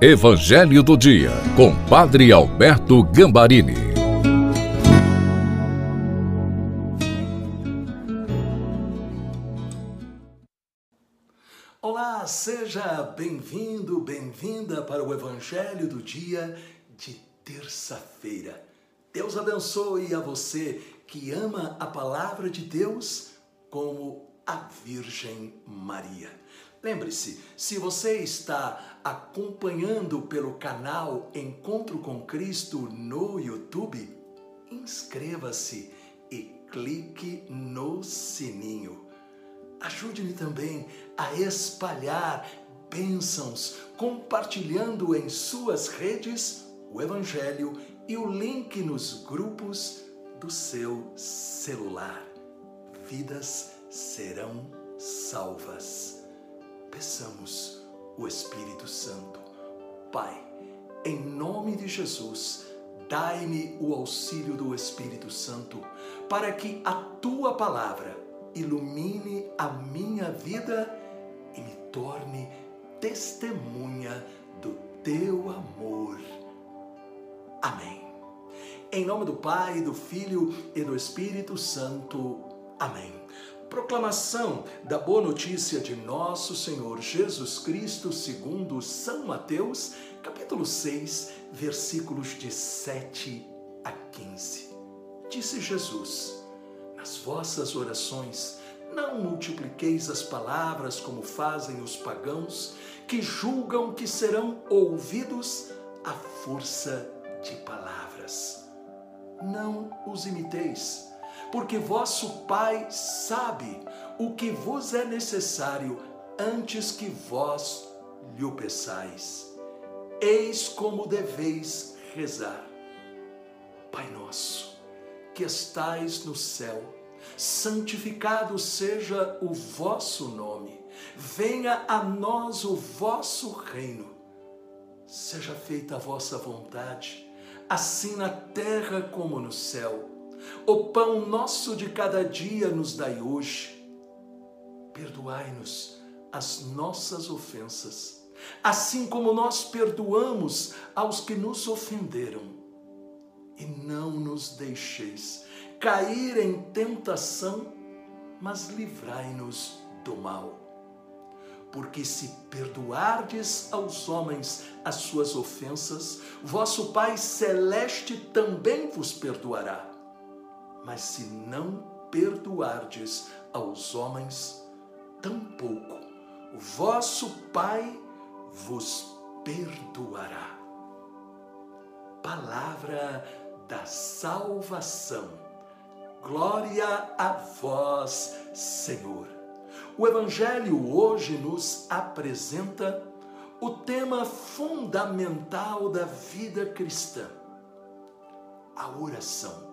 Evangelho do Dia, com Padre Alberto Gambarini. Olá, seja bem-vindo, bem-vinda para o Evangelho do Dia de terça-feira. Deus abençoe a você que ama a palavra de Deus como a Virgem Maria. Lembre-se, se você está acompanhando pelo canal Encontro com Cristo no YouTube, inscreva-se e clique no sininho. Ajude-me também a espalhar bênçãos, compartilhando em suas redes o Evangelho e o link nos grupos do seu celular. Vidas serão salvas peçamos o Espírito Santo. Pai, em nome de Jesus, dai-me o auxílio do Espírito Santo, para que a tua palavra ilumine a minha vida e me torne testemunha do teu amor. Amém. Em nome do Pai, do Filho e do Espírito Santo. Amém. Proclamação da boa notícia de nosso Senhor Jesus Cristo, segundo São Mateus, capítulo 6, versículos de 7 a 15. Disse Jesus: Nas vossas orações, não multipliqueis as palavras como fazem os pagãos, que julgam que serão ouvidos à força de palavras. Não os imiteis porque vosso Pai sabe o que vos é necessário antes que vós lhe o peçais. Eis como deveis rezar. Pai nosso, que estais no céu, santificado seja o vosso nome. Venha a nós o vosso reino. Seja feita a vossa vontade, assim na terra como no céu. O pão nosso de cada dia nos dai hoje. Perdoai-nos as nossas ofensas, assim como nós perdoamos aos que nos ofenderam. E não nos deixeis cair em tentação, mas livrai-nos do mal. Porque se perdoardes aos homens as suas ofensas, vosso Pai celeste também vos perdoará. Mas se não perdoardes aos homens, tampouco o vosso Pai vos perdoará. Palavra da salvação. Glória a vós, Senhor. O Evangelho hoje nos apresenta o tema fundamental da vida cristã: a oração.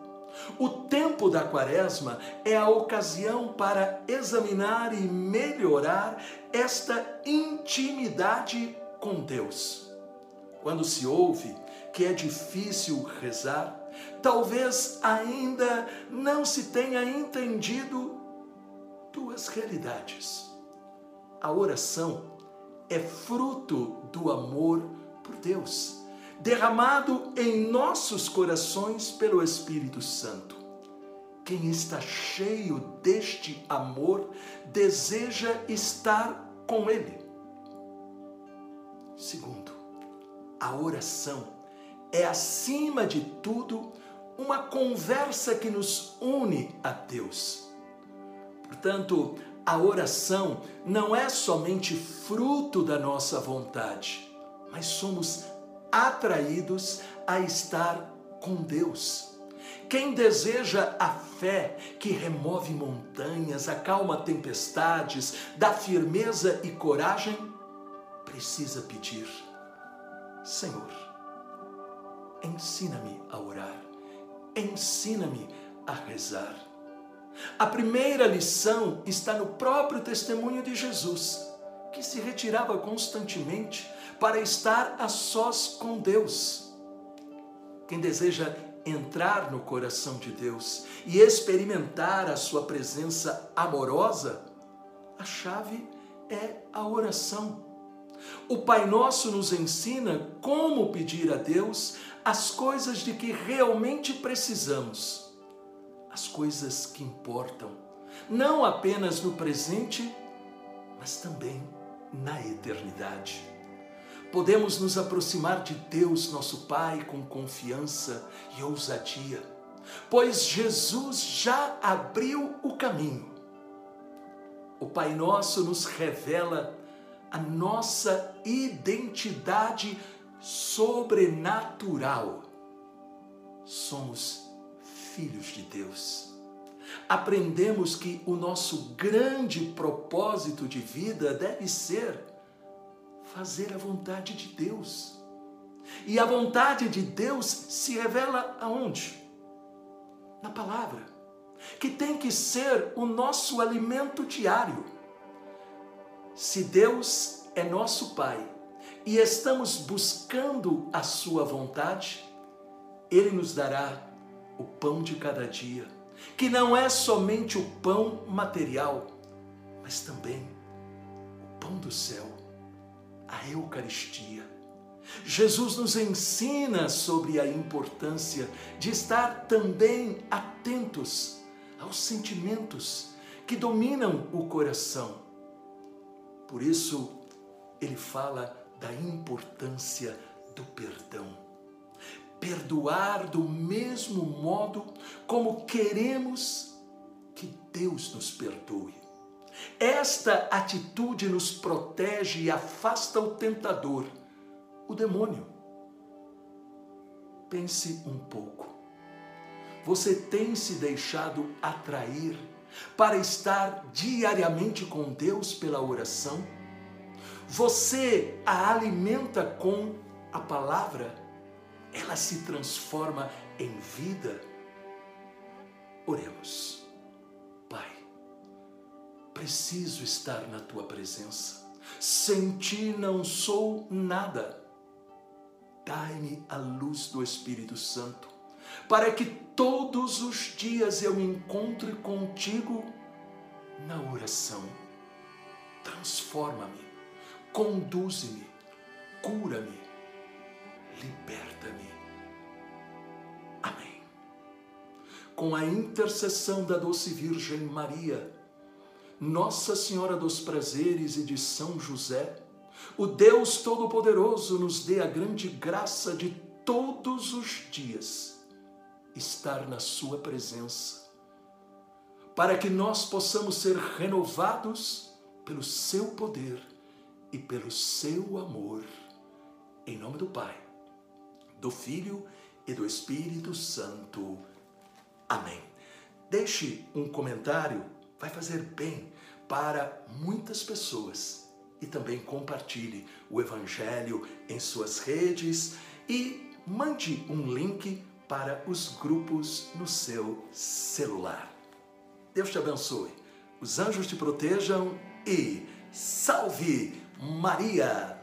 O tempo da quaresma é a ocasião para examinar e melhorar esta intimidade com Deus. Quando se ouve que é difícil rezar, talvez ainda não se tenha entendido duas realidades. A oração é fruto do amor por Deus derramado em nossos corações pelo Espírito Santo. Quem está cheio deste amor deseja estar com Ele. Segundo, a oração é, acima de tudo, uma conversa que nos une a Deus. Portanto, a oração não é somente fruto da nossa vontade, mas somos atraídos a estar com Deus. Quem deseja a fé que remove montanhas, acalma tempestades, dá firmeza e coragem, precisa pedir: Senhor, ensina-me a orar, ensina-me a rezar. A primeira lição está no próprio testemunho de Jesus, que se retirava constantemente para estar a sós com Deus. Quem deseja entrar no coração de Deus e experimentar a sua presença amorosa, a chave é a oração. O Pai Nosso nos ensina como pedir a Deus as coisas de que realmente precisamos, as coisas que importam, não apenas no presente, mas também na eternidade. Podemos nos aproximar de Deus, nosso Pai, com confiança e ousadia, pois Jesus já abriu o caminho. O Pai Nosso nos revela a nossa identidade sobrenatural. Somos filhos de Deus. Aprendemos que o nosso grande propósito de vida deve ser fazer a vontade de Deus. E a vontade de Deus se revela aonde? Na palavra, que tem que ser o nosso alimento diário. Se Deus é nosso Pai e estamos buscando a Sua vontade, Ele nos dará o pão de cada dia, que não é somente o pão material, mas também o pão do céu a Eucaristia. Jesus nos ensina sobre a importância de estar também atentos aos sentimentos que dominam o coração. Por isso, ele fala da importância do perdão. Perdoar do mesmo modo como queremos que Deus nos perdoe. Esta atitude nos protege e afasta o tentador, o demônio. Pense um pouco. Você tem se deixado atrair para estar diariamente com Deus pela oração? Você a alimenta com a palavra? Ela se transforma em vida? Oremos preciso estar na tua presença. Sem ti não sou nada. Dai-me a luz do Espírito Santo, para que todos os dias eu me encontre contigo na oração. Transforma-me, conduze-me, cura-me, liberta-me. Amém. Com a intercessão da doce Virgem Maria, nossa Senhora dos Prazeres e de São José, o Deus Todo-Poderoso nos dê a grande graça de todos os dias estar na Sua presença, para que nós possamos ser renovados pelo Seu poder e pelo Seu amor. Em nome do Pai, do Filho e do Espírito Santo. Amém. Deixe um comentário vai fazer bem para muitas pessoas. E também compartilhe o Evangelho em suas redes e mande um link para os grupos no seu celular. Deus te abençoe, os anjos te protejam e salve Maria!